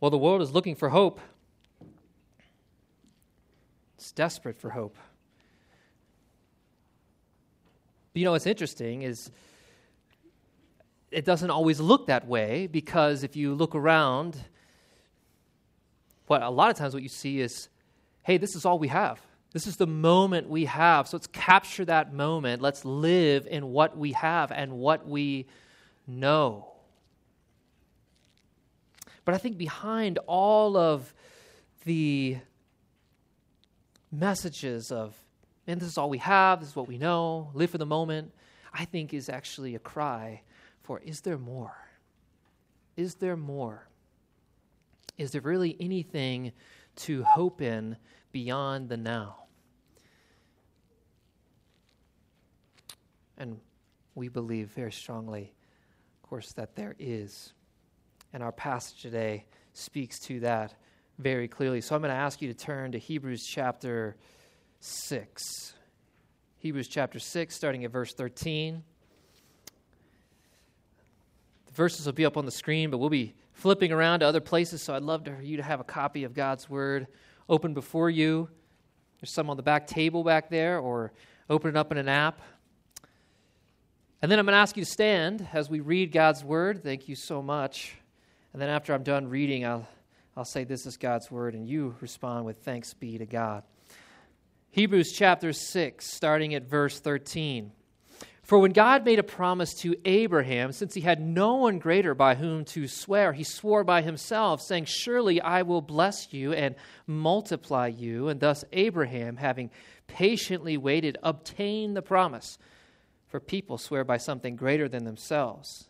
Well, the world is looking for hope. It's desperate for hope. But you know what's interesting is it doesn't always look that way because if you look around, what a lot of times what you see is, hey, this is all we have. This is the moment we have. So let's capture that moment. Let's live in what we have and what we know. But I think behind all of the messages of, and this is all we have, this is what we know, live for the moment, I think is actually a cry for is there more? Is there more? Is there really anything to hope in beyond the now? And we believe very strongly, of course, that there is. And our passage today speaks to that very clearly. So I'm going to ask you to turn to Hebrews chapter 6. Hebrews chapter 6, starting at verse 13. The verses will be up on the screen, but we'll be flipping around to other places, so I'd love for you to have a copy of God's Word open before you. There's some on the back table back there, or open it up in an app. And then I'm going to ask you to stand as we read God's Word. Thank you so much. And then after I'm done reading, I'll, I'll say, This is God's Word, and you respond with thanks be to God. Hebrews chapter 6, starting at verse 13. For when God made a promise to Abraham, since he had no one greater by whom to swear, he swore by himself, saying, Surely I will bless you and multiply you. And thus Abraham, having patiently waited, obtained the promise. For people swear by something greater than themselves,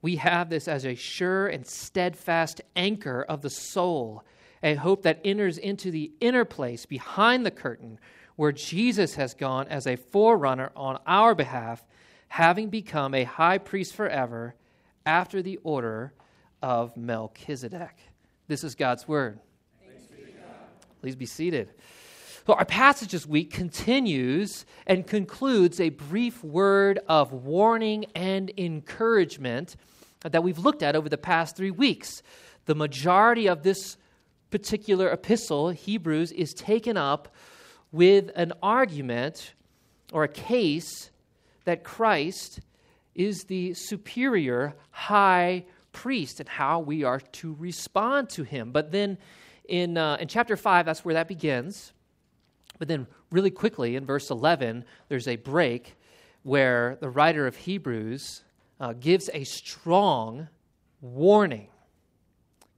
we have this as a sure and steadfast anchor of the soul, a hope that enters into the inner place behind the curtain where Jesus has gone as a forerunner on our behalf, having become a high priest forever after the order of Melchizedek. This is God's word. Be Please be seated. So, our passage this week continues and concludes a brief word of warning and encouragement that we've looked at over the past three weeks. The majority of this particular epistle, Hebrews, is taken up with an argument or a case that Christ is the superior high priest and how we are to respond to him. But then in, uh, in chapter 5, that's where that begins. But then, really quickly, in verse 11, there's a break where the writer of Hebrews uh, gives a strong warning,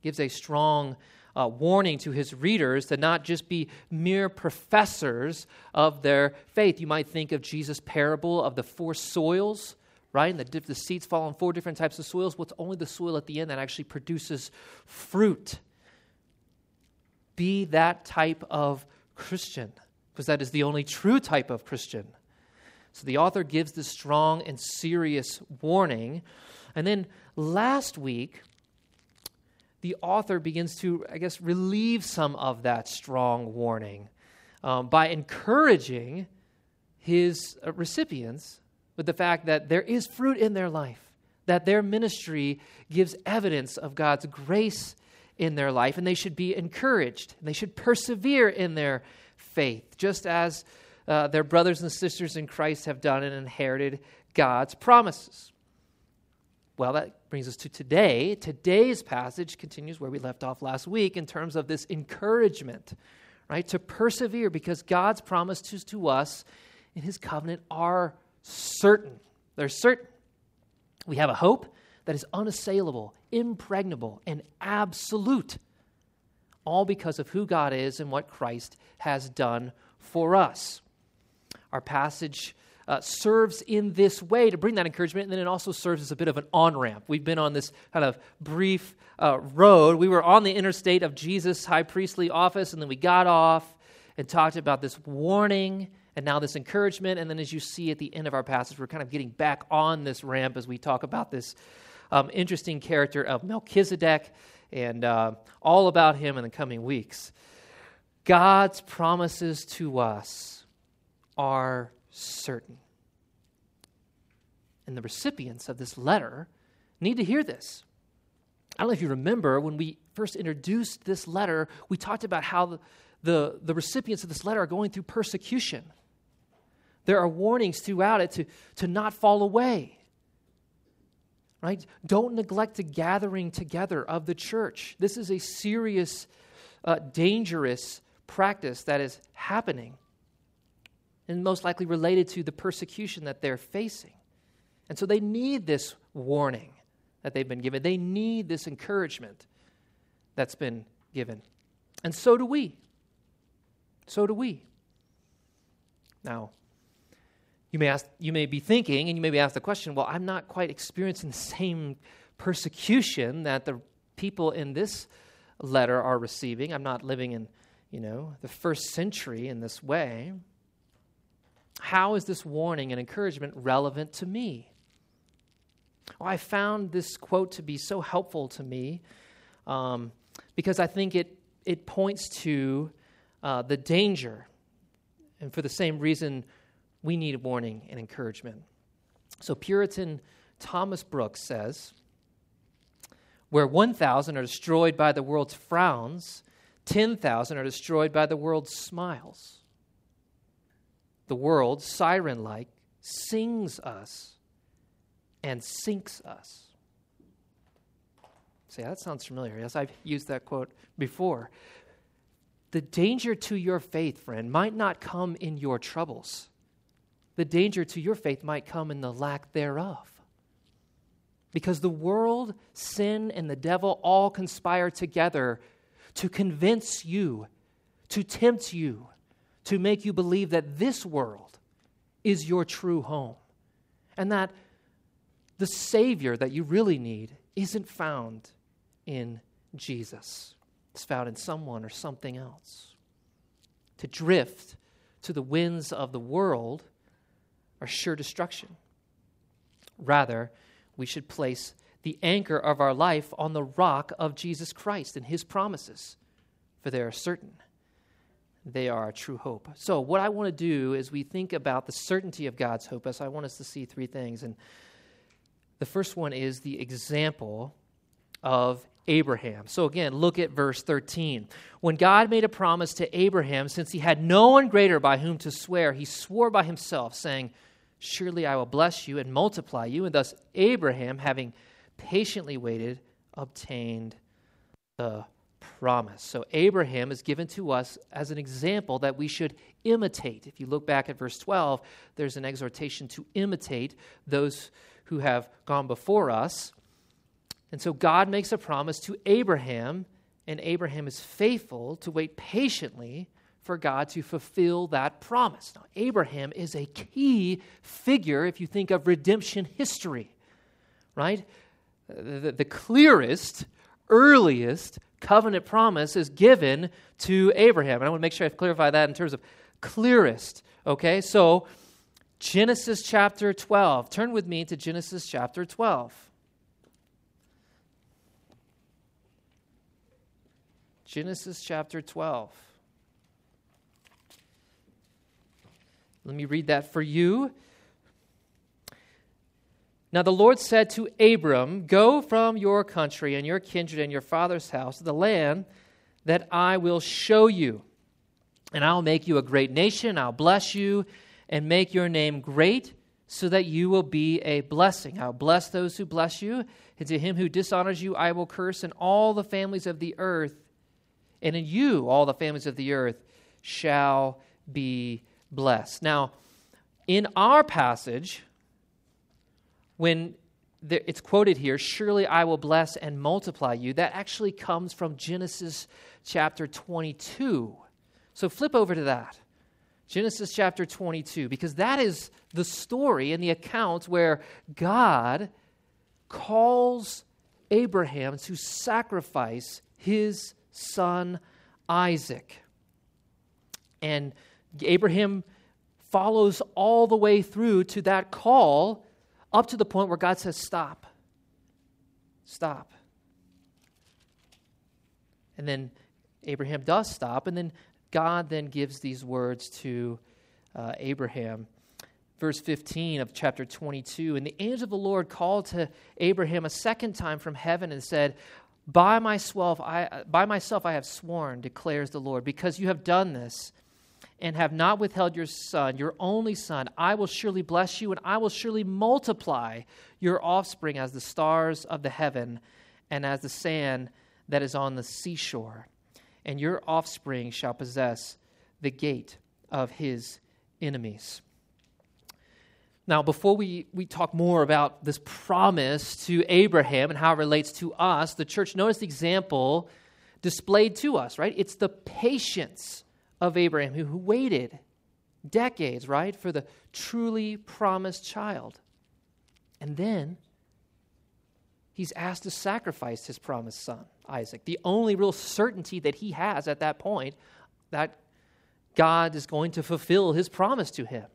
gives a strong uh, warning to his readers to not just be mere professors of their faith. You might think of Jesus' parable of the four soils, right? And the, the seeds fall on four different types of soils. What's only the soil at the end that actually produces fruit? Be that type of Christian because that is the only true type of Christian. So the author gives this strong and serious warning. And then last week, the author begins to, I guess, relieve some of that strong warning um, by encouraging his uh, recipients with the fact that there is fruit in their life, that their ministry gives evidence of God's grace in their life, and they should be encouraged, and they should persevere in their faith, just as uh, their brothers and sisters in Christ have done and inherited God's promises. Well, that brings us to today. Today's passage continues where we left off last week in terms of this encouragement, right? To persevere because God's promises to us in His covenant are certain. They're certain. We have a hope that is unassailable, impregnable, and absolute all because of who God is and what Christ has done for us. Our passage uh, serves in this way to bring that encouragement, and then it also serves as a bit of an on ramp. We've been on this kind of brief uh, road. We were on the interstate of Jesus' high priestly office, and then we got off, and talked about this warning and now this encouragement. And then, as you see at the end of our passage, we're kind of getting back on this ramp as we talk about this um, interesting character of Melchizedek and uh, all about him in the coming weeks. God's promises to us are certain. And the recipients of this letter need to hear this. I don't know if you remember when we first introduced this letter, we talked about how the, the, the recipients of this letter are going through persecution. There are warnings throughout it to, to not fall away. Right? Don't neglect the gathering together of the church. This is a serious, uh, dangerous practice that is happening and most likely related to the persecution that they're facing. And so they need this warning that they've been given. They need this encouragement that's been given. And so do we. So do we. Now, you may, ask, you may be thinking, and you may be asked the question well, I'm not quite experiencing the same persecution that the people in this letter are receiving. I'm not living in, you know, the first century in this way. How is this warning and encouragement relevant to me? Well, I found this quote to be so helpful to me um, because I think it, it points to uh, the danger. And for the same reason, we need warning and encouragement. So, Puritan Thomas Brooks says, Where 1,000 are destroyed by the world's frowns, 10,000 are destroyed by the world's smiles. The world, siren like, sings us and sinks us. See, that sounds familiar. Yes, I've used that quote before. The danger to your faith, friend, might not come in your troubles. The danger to your faith might come in the lack thereof. Because the world, sin, and the devil all conspire together to convince you, to tempt you, to make you believe that this world is your true home and that the Savior that you really need isn't found in Jesus. It's found in someone or something else. To drift to the winds of the world are sure destruction. Rather, we should place the anchor of our life on the rock of Jesus Christ and his promises, for they are certain. They are a true hope. So, what I want to do is we think about the certainty of God's hope, as I want us to see three things. And the first one is the example of Abraham. So again, look at verse 13. When God made a promise to Abraham, since he had no one greater by whom to swear, he swore by himself, saying, Surely I will bless you and multiply you. And thus Abraham, having patiently waited, obtained the promise. So Abraham is given to us as an example that we should imitate. If you look back at verse 12, there's an exhortation to imitate those who have gone before us. And so God makes a promise to Abraham, and Abraham is faithful to wait patiently for God to fulfill that promise. Now, Abraham is a key figure if you think of redemption history, right? The, the, clearest, earliest covenant promise is given to Abraham. And I want to make sure I clarify that in terms of clearest, okay? So, Genesis chapter 12. Turn with me to Genesis chapter 12. Genesis chapter 12. Let me read that for you. Now the Lord said to Abram, Go from your country and your kindred and your father's house to the land that I will show you. And I'll make you a great nation, I'll bless you and make your name great so that you will be a blessing. I'll bless those who bless you, and to him who dishonors you, I will curse, and all the families of the earth, and in you, all the families of the earth, shall be blessed. Now, in our passage, when it's quoted here, surely I will bless and multiply you, that actually comes from Genesis chapter 22. So flip over to that. Genesis chapter 22, because that is the story and the account where God calls Abraham to sacrifice his son Isaac. And Abraham follows all the way through to that call up to the point where God says, Stop. Stop. And then Abraham does stop, and then God then gives these words to uh, Abraham. Verse 15 of chapter 22 And the angel of the Lord called to Abraham a second time from heaven and said, by myself, I, by myself I have sworn, declares the Lord, because you have done this and have not withheld your son, your only son, I will surely bless you, and I will surely multiply your offspring as the stars of the heaven and as the sand that is on the seashore. And your offspring shall possess the gate of his enemies. Now, before we, we talk more about this promise to Abraham and how it relates to us, the church notice the example displayed to us, right? It's the patience of Abraham who, waited decades, right, for the truly promised child. And then he's asked to sacrifice his promised son, Isaac. The only real certainty that he has at that point that God is going to fulfill his promise to him.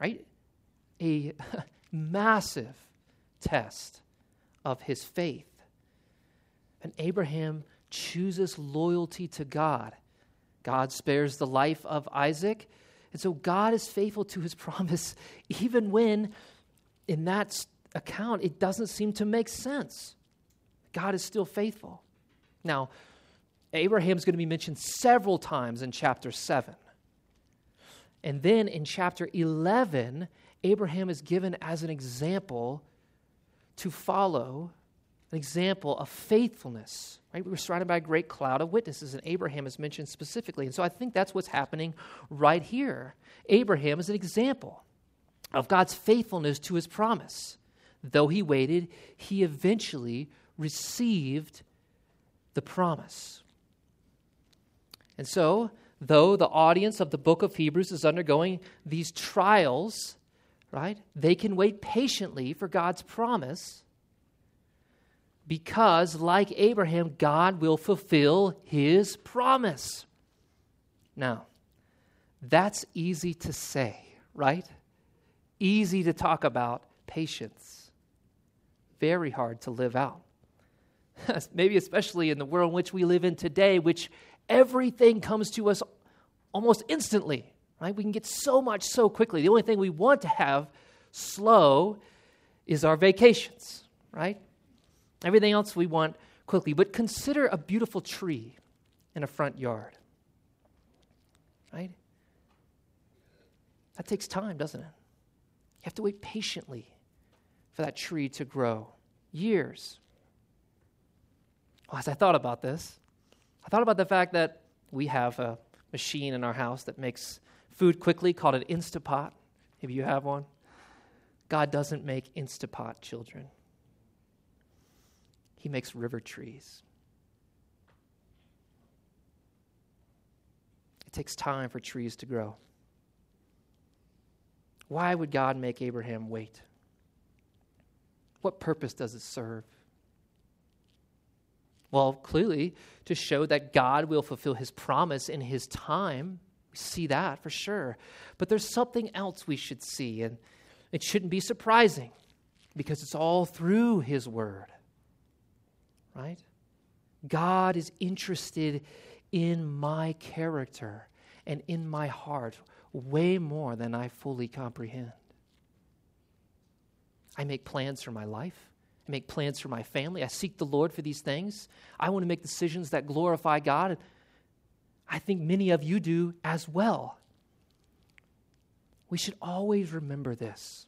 Right? a massive test of his faith. And Abraham chooses loyalty to God. God spares the life of Isaac. And so God is faithful to his promise, even when in that account it doesn't seem to make sense. God is still faithful. Now, Abraham's going to be mentioned several times in chapter 7. And then in chapter 11, Abraham is given as an example to follow, an example of faithfulness. Right? We were surrounded by a great cloud of witnesses, and Abraham is mentioned specifically. And so I think that's what's happening right here. Abraham is an example of God's faithfulness to his promise. Though he waited, he eventually received the promise. And so, though the audience of the book of Hebrews is undergoing these trials, right? They can wait patiently for God's promise because, like Abraham, God will fulfill his promise. Now, that's easy to say, right? Easy to talk about patience. Very hard to live out. Maybe especially in the world in which we live in today, which everything comes to us almost instantly. Right? We can get so much so quickly. The only thing we want to have slow is our vacations, right? Everything else we want quickly. But consider a beautiful tree in a front yard. Right? That takes time, doesn't it? You have to wait patiently for that tree to grow. Years. Well, as I thought about this, I thought about the fact that we have a machine in our house that makes food quickly called an Instapot. If you have one, God doesn't make Instapot children, He makes river trees. It takes time for trees to grow. Why would God make Abraham wait? What purpose does it serve? Well, clearly, to show that God will fulfill his promise in his time we see that for sure. But there's something else we should see, and it shouldn't be surprising because it's all through His Word. Right? God is interested in my character and in my heart way more than I fully comprehend. I make plans for my life. I make plans for my family. I seek the Lord for these things. I want to make decisions that glorify God. I think many of you do as well. We should always remember this,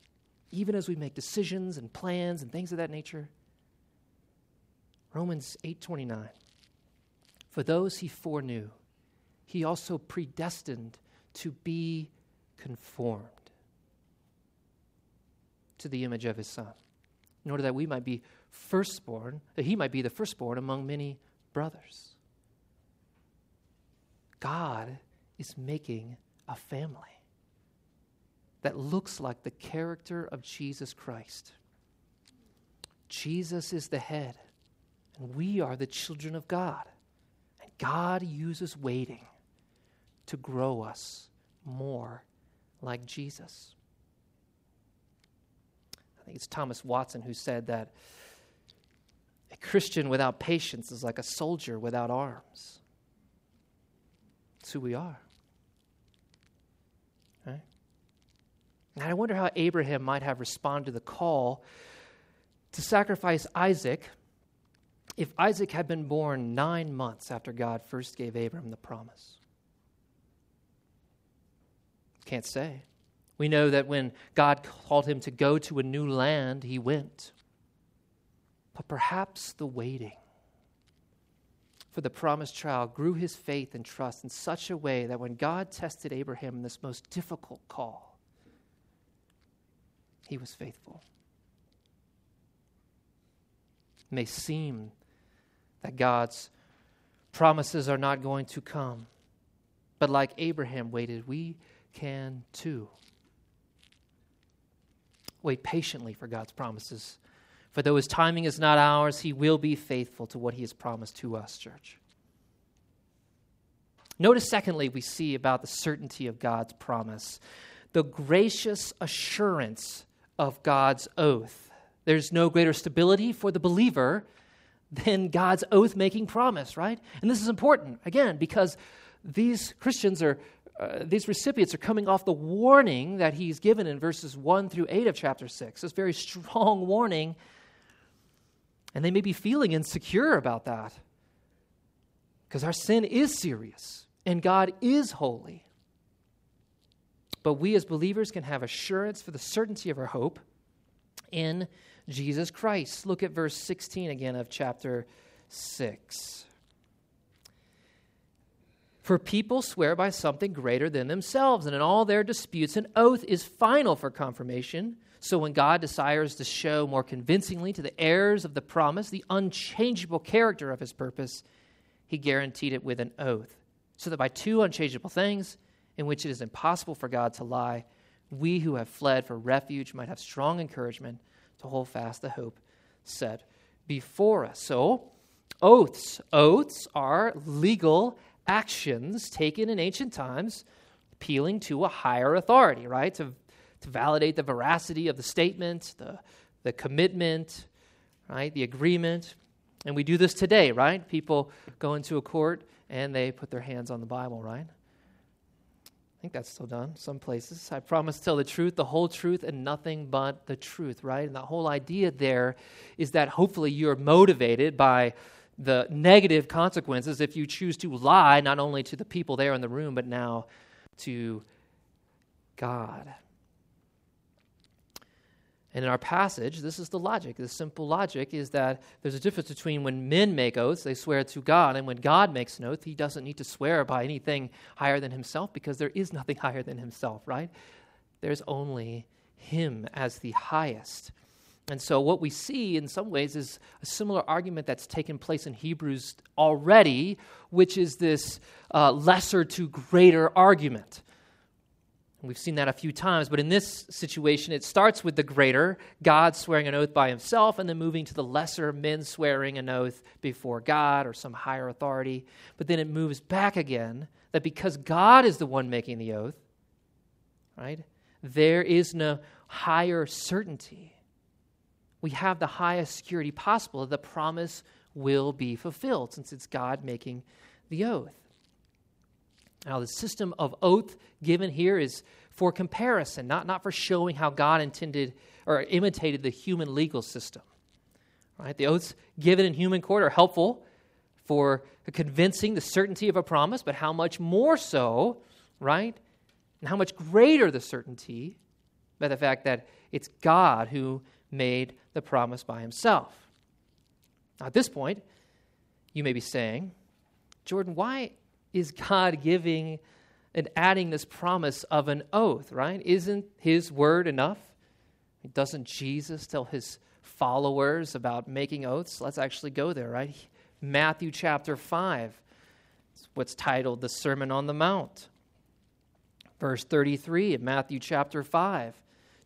even as we make decisions and plans and things of that nature. Romans 8:29 For those he foreknew he also predestined to be conformed to the image of his son in order that we might be firstborn that he might be the firstborn among many brothers God is making a family that looks like the character of Jesus Christ. Jesus is the head, and we are the children of God. And God uses waiting to grow us more like Jesus. I think it's Thomas Watson who said that a Christian without patience is like a soldier without arms. That's who we are. And I wonder how Abraham might have responded to the call to sacrifice Isaac if Isaac had been born nine months after God first gave Abram the promise. Can't say. We know that when God called him to go to a new land, he went. But perhaps the waiting for the promised child grew his faith and trust in such a way that when God tested Abraham in this most difficult call, he was faithful. It may seem that God's promises are not going to come, but like Abraham waited, we can too. Wait patiently for God's promises. For though his timing is not ours, he will be faithful to what he has promised to us, church. Notice, secondly, we see about the certainty of God's promise the gracious assurance of God's oath. There's no greater stability for the believer than God's oath making promise, right? And this is important, again, because these Christians are uh, these recipients are coming off the warning that he's given in verses 1 through 8 of chapter 6. This very strong warning. And they may be feeling insecure about that because our sin is serious and God is holy. But we as believers can have assurance for the certainty of our hope in Jesus Christ. Look at verse 16 again of chapter 6. For people swear by something greater than themselves, and in all their disputes, an oath is final for confirmation. So when God desires to show more convincingly to the heirs of the promise the unchangeable character of his purpose, he guaranteed it with an oath, so that by two unchangeable things, in which it is impossible for God to lie, we who have fled for refuge might have strong encouragement to hold fast the hope set before us. So, oaths. Oaths are legal actions taken in ancient times appealing to a higher authority, right? To, to validate the veracity of the statement, the, the commitment, right? The agreement. And we do this today, right? People go into a court and they put their hands on the Bible, right? Think that's still done some places. I promise to tell the truth, the whole truth, and nothing but the truth, right? And the whole idea there is that hopefully you're motivated by the negative consequences if you choose to lie not only to the people there in the room, but now to God. And in our passage, this is the logic. The simple logic is that there's a difference between when men make oaths, they swear to God, and when God makes an oath, he doesn't need to swear by anything higher than himself because there is nothing higher than himself, right? There's only him as the highest. And so, what we see in some ways is a similar argument that's taken place in Hebrews already, which is this uh, lesser to greater argument. We've seen that a few times, but in this situation, it starts with the greater, God swearing an oath by himself, and then moving to the lesser, men swearing an oath before God or some higher authority. But then it moves back again that because God is the one making the oath, right, there is no higher certainty we have the highest security possible that the promise will be fulfilled since it's God making the oath. Now, the system of oath given here is for comparison, not, not for showing how God intended or imitated the human legal system. Right? The oaths given in human court are helpful for convincing the certainty of a promise, but how much more so, right? And how much greater the certainty by the fact that it's God who made the promise by himself. Now, at this point, you may be saying, Jordan, why is God giving and adding this promise of an oath, right? Isn't his word enough? Doesn't Jesus tell his followers about making oaths? Let's actually go there, right? Matthew chapter 5. It's what's titled the Sermon on the Mount. Verse 33 of Matthew chapter 5.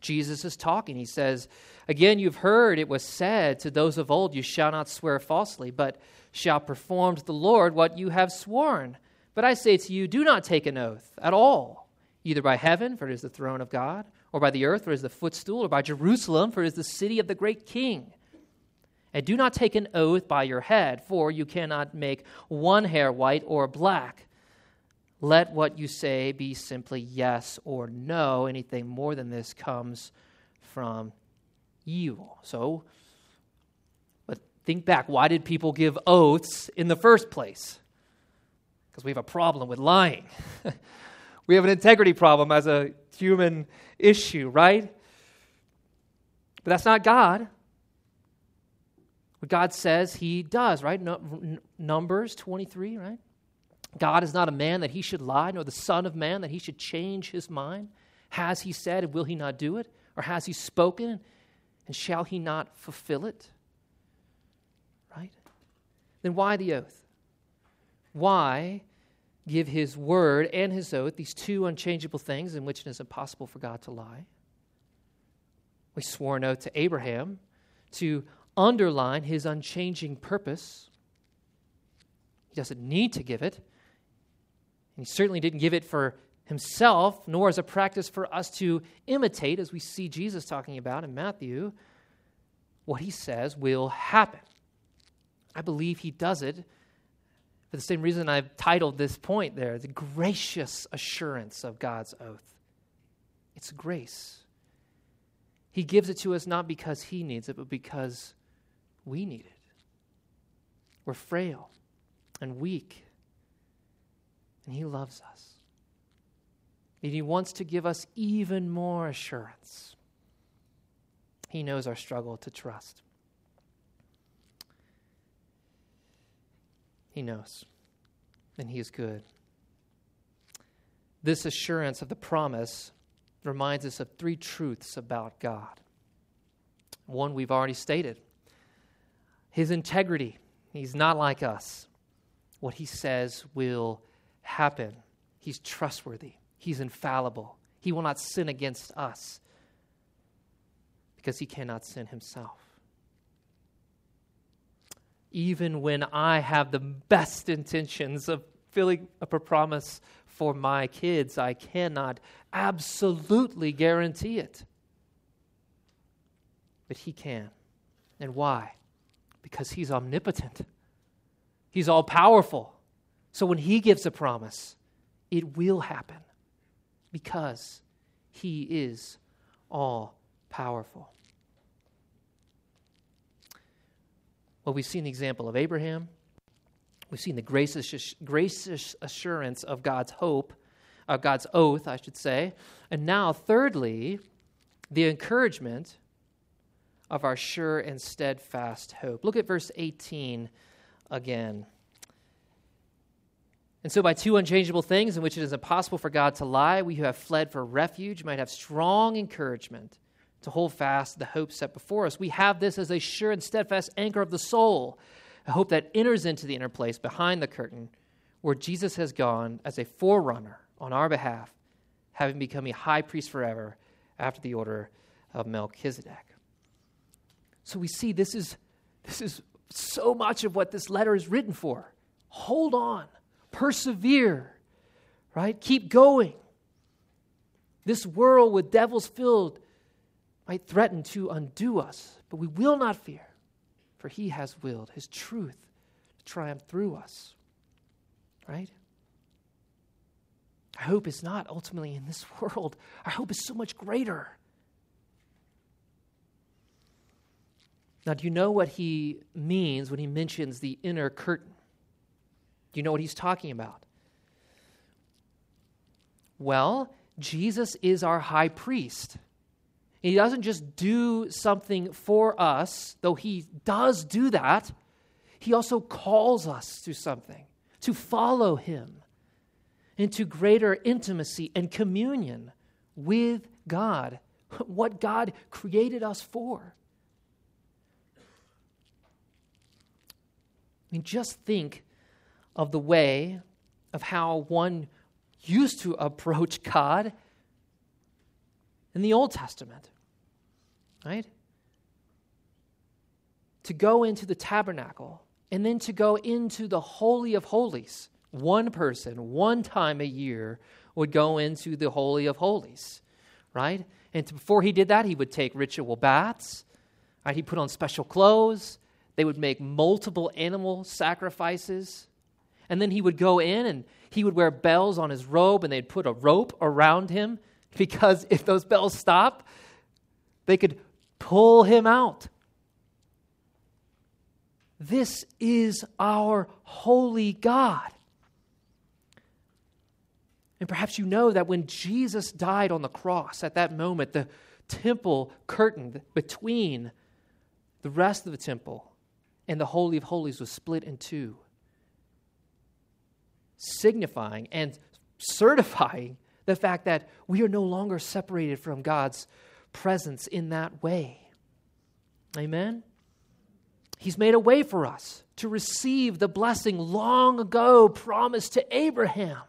Jesus is talking. He says, Again, you've heard it was said to those of old, You shall not swear falsely, but shall perform to the Lord what you have sworn. But I say to you, do not take an oath at all, either by heaven, for it is the throne of God, or by the earth, for it is the footstool, or by Jerusalem, for it is the city of the great king. And do not take an oath by your head, for you cannot make one hair white or black. Let what you say be simply yes or no. Anything more than this comes from evil. So, but think back. Why did people give oaths in the first place? Because we have a problem with lying. we have an integrity problem as a human issue, right? But that's not God. What God says he does, right? Numbers 23, right? God is not a man that he should lie, nor the Son of Man that he should change his mind. Has he said, and will he not do it? Or has he spoken, and shall he not fulfill it? Right? Then why the oath? Why give his word and his oath, these two unchangeable things in which it is impossible for God to lie? We swore an oath to Abraham to underline his unchanging purpose. He doesn't need to give it. And he certainly didn't give it for himself, nor as a practice for us to imitate, as we see Jesus talking about in Matthew. What he says will happen. I believe he does it for the same reason I've titled this point there the gracious assurance of God's oath. It's grace. He gives it to us not because he needs it, but because we need it. We're frail and weak, and He loves us. And He wants to give us even more assurance. He knows our struggle to trust. He knows, and He is good. This assurance of the promise reminds us of three truths about God. One we've already stated his integrity. He's not like us. What he says will happen. He's trustworthy. He's infallible. He will not sin against us because he cannot sin himself. Even when I have the best intentions of filling up a promise for my kids, I cannot absolutely guarantee it. But he can. And why? Because he's omnipotent, he's all powerful. So when he gives a promise, it will happen because he is all powerful. Well, we've seen the example of Abraham. We've seen the gracious, gracious assurance of God's hope, of God's oath, I should say. And now, thirdly, the encouragement of our sure and steadfast hope. Look at verse 18 again. And so, by two unchangeable things in which it is impossible for God to lie, we who have fled for refuge might have strong encouragement to hold fast the hope set before us. We have this as a sure and steadfast anchor of the soul, a hope that enters into the inner place behind the curtain, where Jesus has gone as a forerunner on our behalf, having become a high priest forever after the order of Melchizedek. So we see this is, this is so much of what this letter is written for. Hold on, persevere, right? Keep going. This world with devils filled might threaten to undo us, but we will not fear, for he has willed his truth to triumph through us, right? Our hope is not ultimately in this world, our hope is so much greater. Now, do you know what he means when he mentions the inner curtain? Do you know what he's talking about? Well, Jesus is our high priest. He doesn't just do something for us, though he does do that. He also calls us to something, to follow him into greater intimacy and communion with God, what God created us for. I mean, just think of the way of how one used to approach God in the Old Testament, right? To go into the tabernacle and then to go into the Holy of Holies, one person, one time a year, would go into the Holy of Holies, right? And to, before he did that, he would take ritual baths, right? He put on special clothes. They would make multiple animal sacrifices. And then he would go in and he would wear bells on his robe and they'd put a rope around him because if those bells stop, they could pull him out. This is our holy God. And perhaps you know that when Jesus died on the cross, at that moment, the temple curtain between the rest of the temple and the Holy of Holies was split in two, signifying and certifying the fact that we are no longer separated from God's presence in that way. Amen? He's made a way for us to receive the blessing long ago promised to Abraham.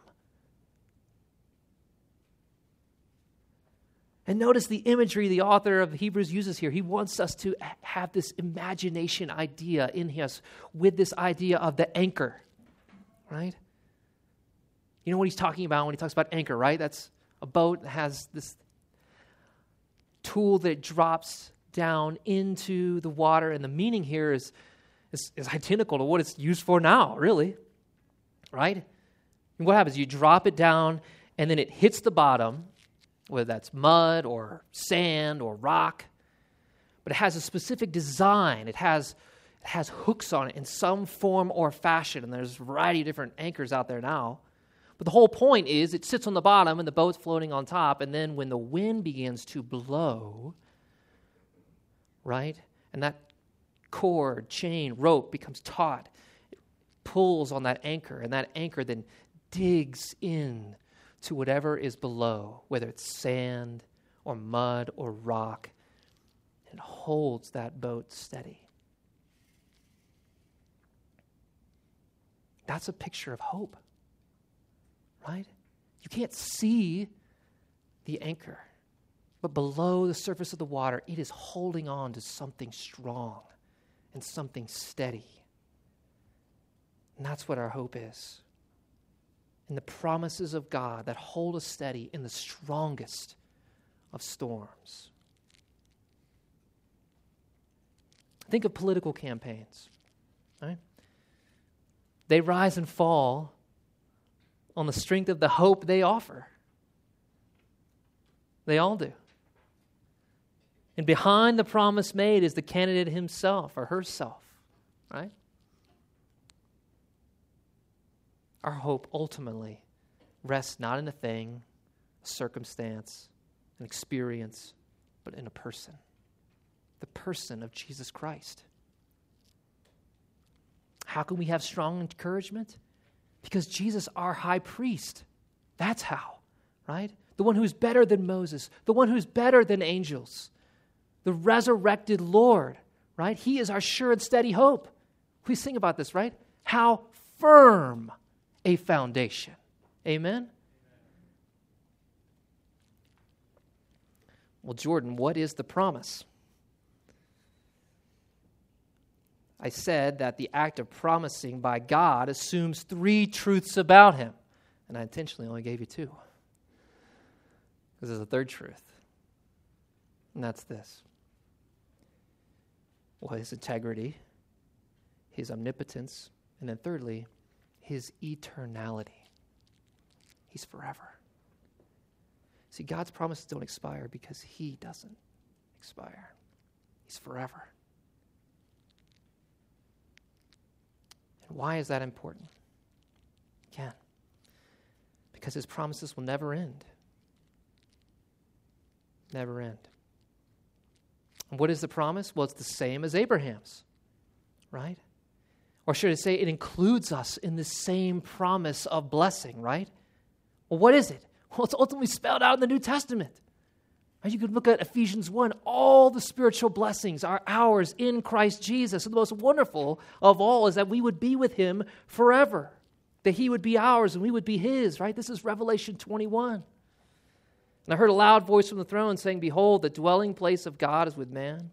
And notice the imagery the author of Hebrews uses here. He wants us to have this imagination idea in us with this idea of the anchor, right? You know what he's talking about when he talks about anchor, right? That's a boat that has this tool that drops down into the water. And the meaning here is, is, is identical to what it's used for now, really. Right? And what happens? You drop it down, and then it hits the bottom, whether that's mud or sand or rock. But it has a specific design. It has, it has hooks on it in some form or fashion. And there's a variety of different anchors out there now. But the whole point is it sits on the bottom and the boat's floating on top. And then when the wind begins to blow, right? And that cord, chain, rope becomes taut. It pulls on that anchor, and that anchor then digs in to whatever is below, whether it's sand or mud or rock, and holds that boat steady. That's a picture of hope, right? You can't see the anchor. But below the surface of the water, it is holding on to something strong and something steady. And that's what our hope is. In the promises of God that hold us steady in the strongest of storms. Think of political campaigns, right? They rise and fall on the strength of the hope they offer. They all do. And behind the promise made is the candidate himself or herself, right? Our hope ultimately rests not in a thing, a circumstance, an experience, but in a person the person of Jesus Christ. How can we have strong encouragement? Because Jesus, our high priest, that's how, right? The one who's better than Moses, the one who's better than angels, the resurrected Lord, right? He is our sure and steady hope. We sing about this, right? How firm a foundation. Amen? Well, Jordan, what is the promise? I said that the act of promising by God assumes three truths about Him. And I intentionally only gave you two. Because there's a third truth. And that's this well, his integrity, his omnipotence, and then thirdly, his eternality. He's forever. See, God's promises don't expire because he doesn't expire, he's forever. Why is that important? Again, because his promises will never end. Never end. What is the promise? Well, it's the same as Abraham's, right? Or should I say, it includes us in the same promise of blessing, right? Well, what is it? Well, it's ultimately spelled out in the New Testament. You could look at Ephesians 1. All the spiritual blessings are ours in Christ Jesus. And the most wonderful of all is that we would be with him forever, that he would be ours and we would be his, right? This is Revelation 21. And I heard a loud voice from the throne saying, Behold, the dwelling place of God is with man.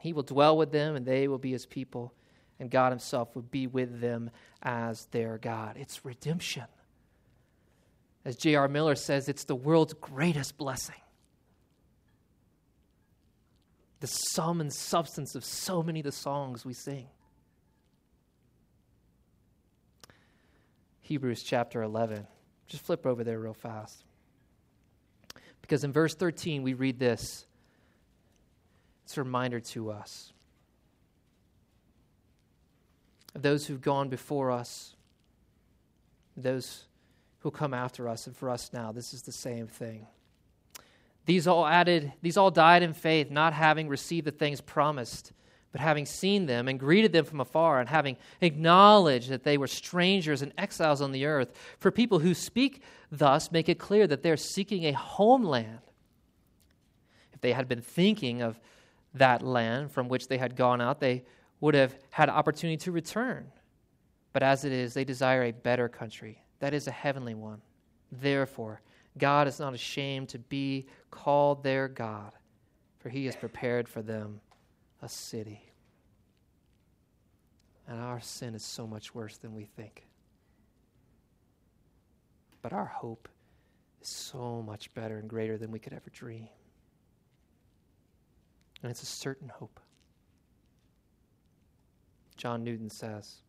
He will dwell with them, and they will be his people. and God Himself would be with them as their God. It's redemption. As J.R. Miller says, it's the world's greatest blessing. The sum and substance of so many of the songs we sing. Hebrews chapter 11. Just flip over there real fast. Because in verse 13, we read this. It's a reminder to us of those who've gone before us, those who'll come after us, and for us now, this is the same thing. These all added, these all died in faith, not having received the things promised, but having seen them and greeted them from afar, and having acknowledged that they were strangers and exiles on the earth. For people who speak thus make it clear that they're seeking a homeland. If they had been thinking of that land from which they had gone out, they would have had opportunity to return. But as it is, they desire a better country, that is, a heavenly one. Therefore, God is not ashamed to be called their God, for he has prepared for them a city. And our sin is so much worse than we think. But our hope is so much better and greater than we could ever dream. And it's a certain hope. John Newton says,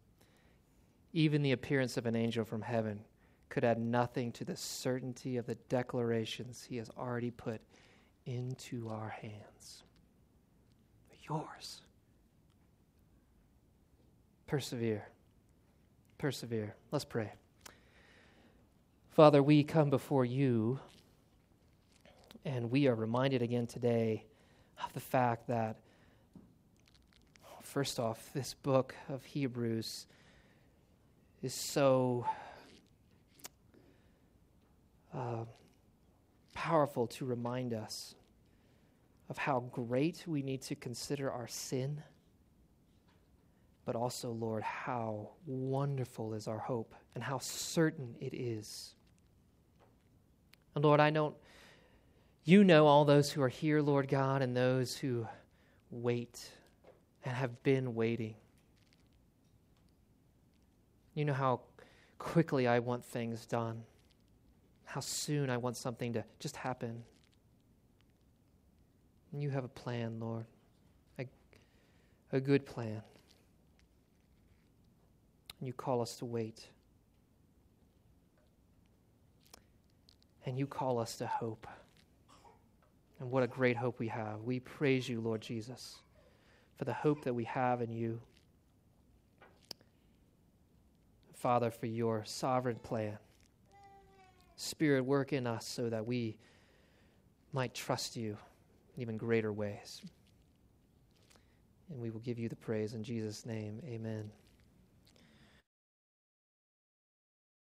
even the appearance of an angel from heaven could add nothing to the certainty of the declarations he has already put into our hands. Yours. Persevere. Persevere. Let's pray. Father, we come before you, and we are reminded again today of the fact that First off, this book of Hebrews is so uh, powerful to remind us of how great we need to consider our sin, but also, Lord, how wonderful is our hope and how certain it is. And Lord, I don't, you know all those who are here, Lord God, and those who wait and have been waiting. You know how quickly I want things done, how soon I want something to just happen. And you have a plan, Lord, a, a good plan. And you call us to wait. And you call us to hope. And what a great hope we have. We praise you, Lord Jesus for the hope that we have in you. Father, for your sovereign plan. Spirit, work in us so that we might trust you in even greater ways. And we will give you the praise in Jesus' name. Amen.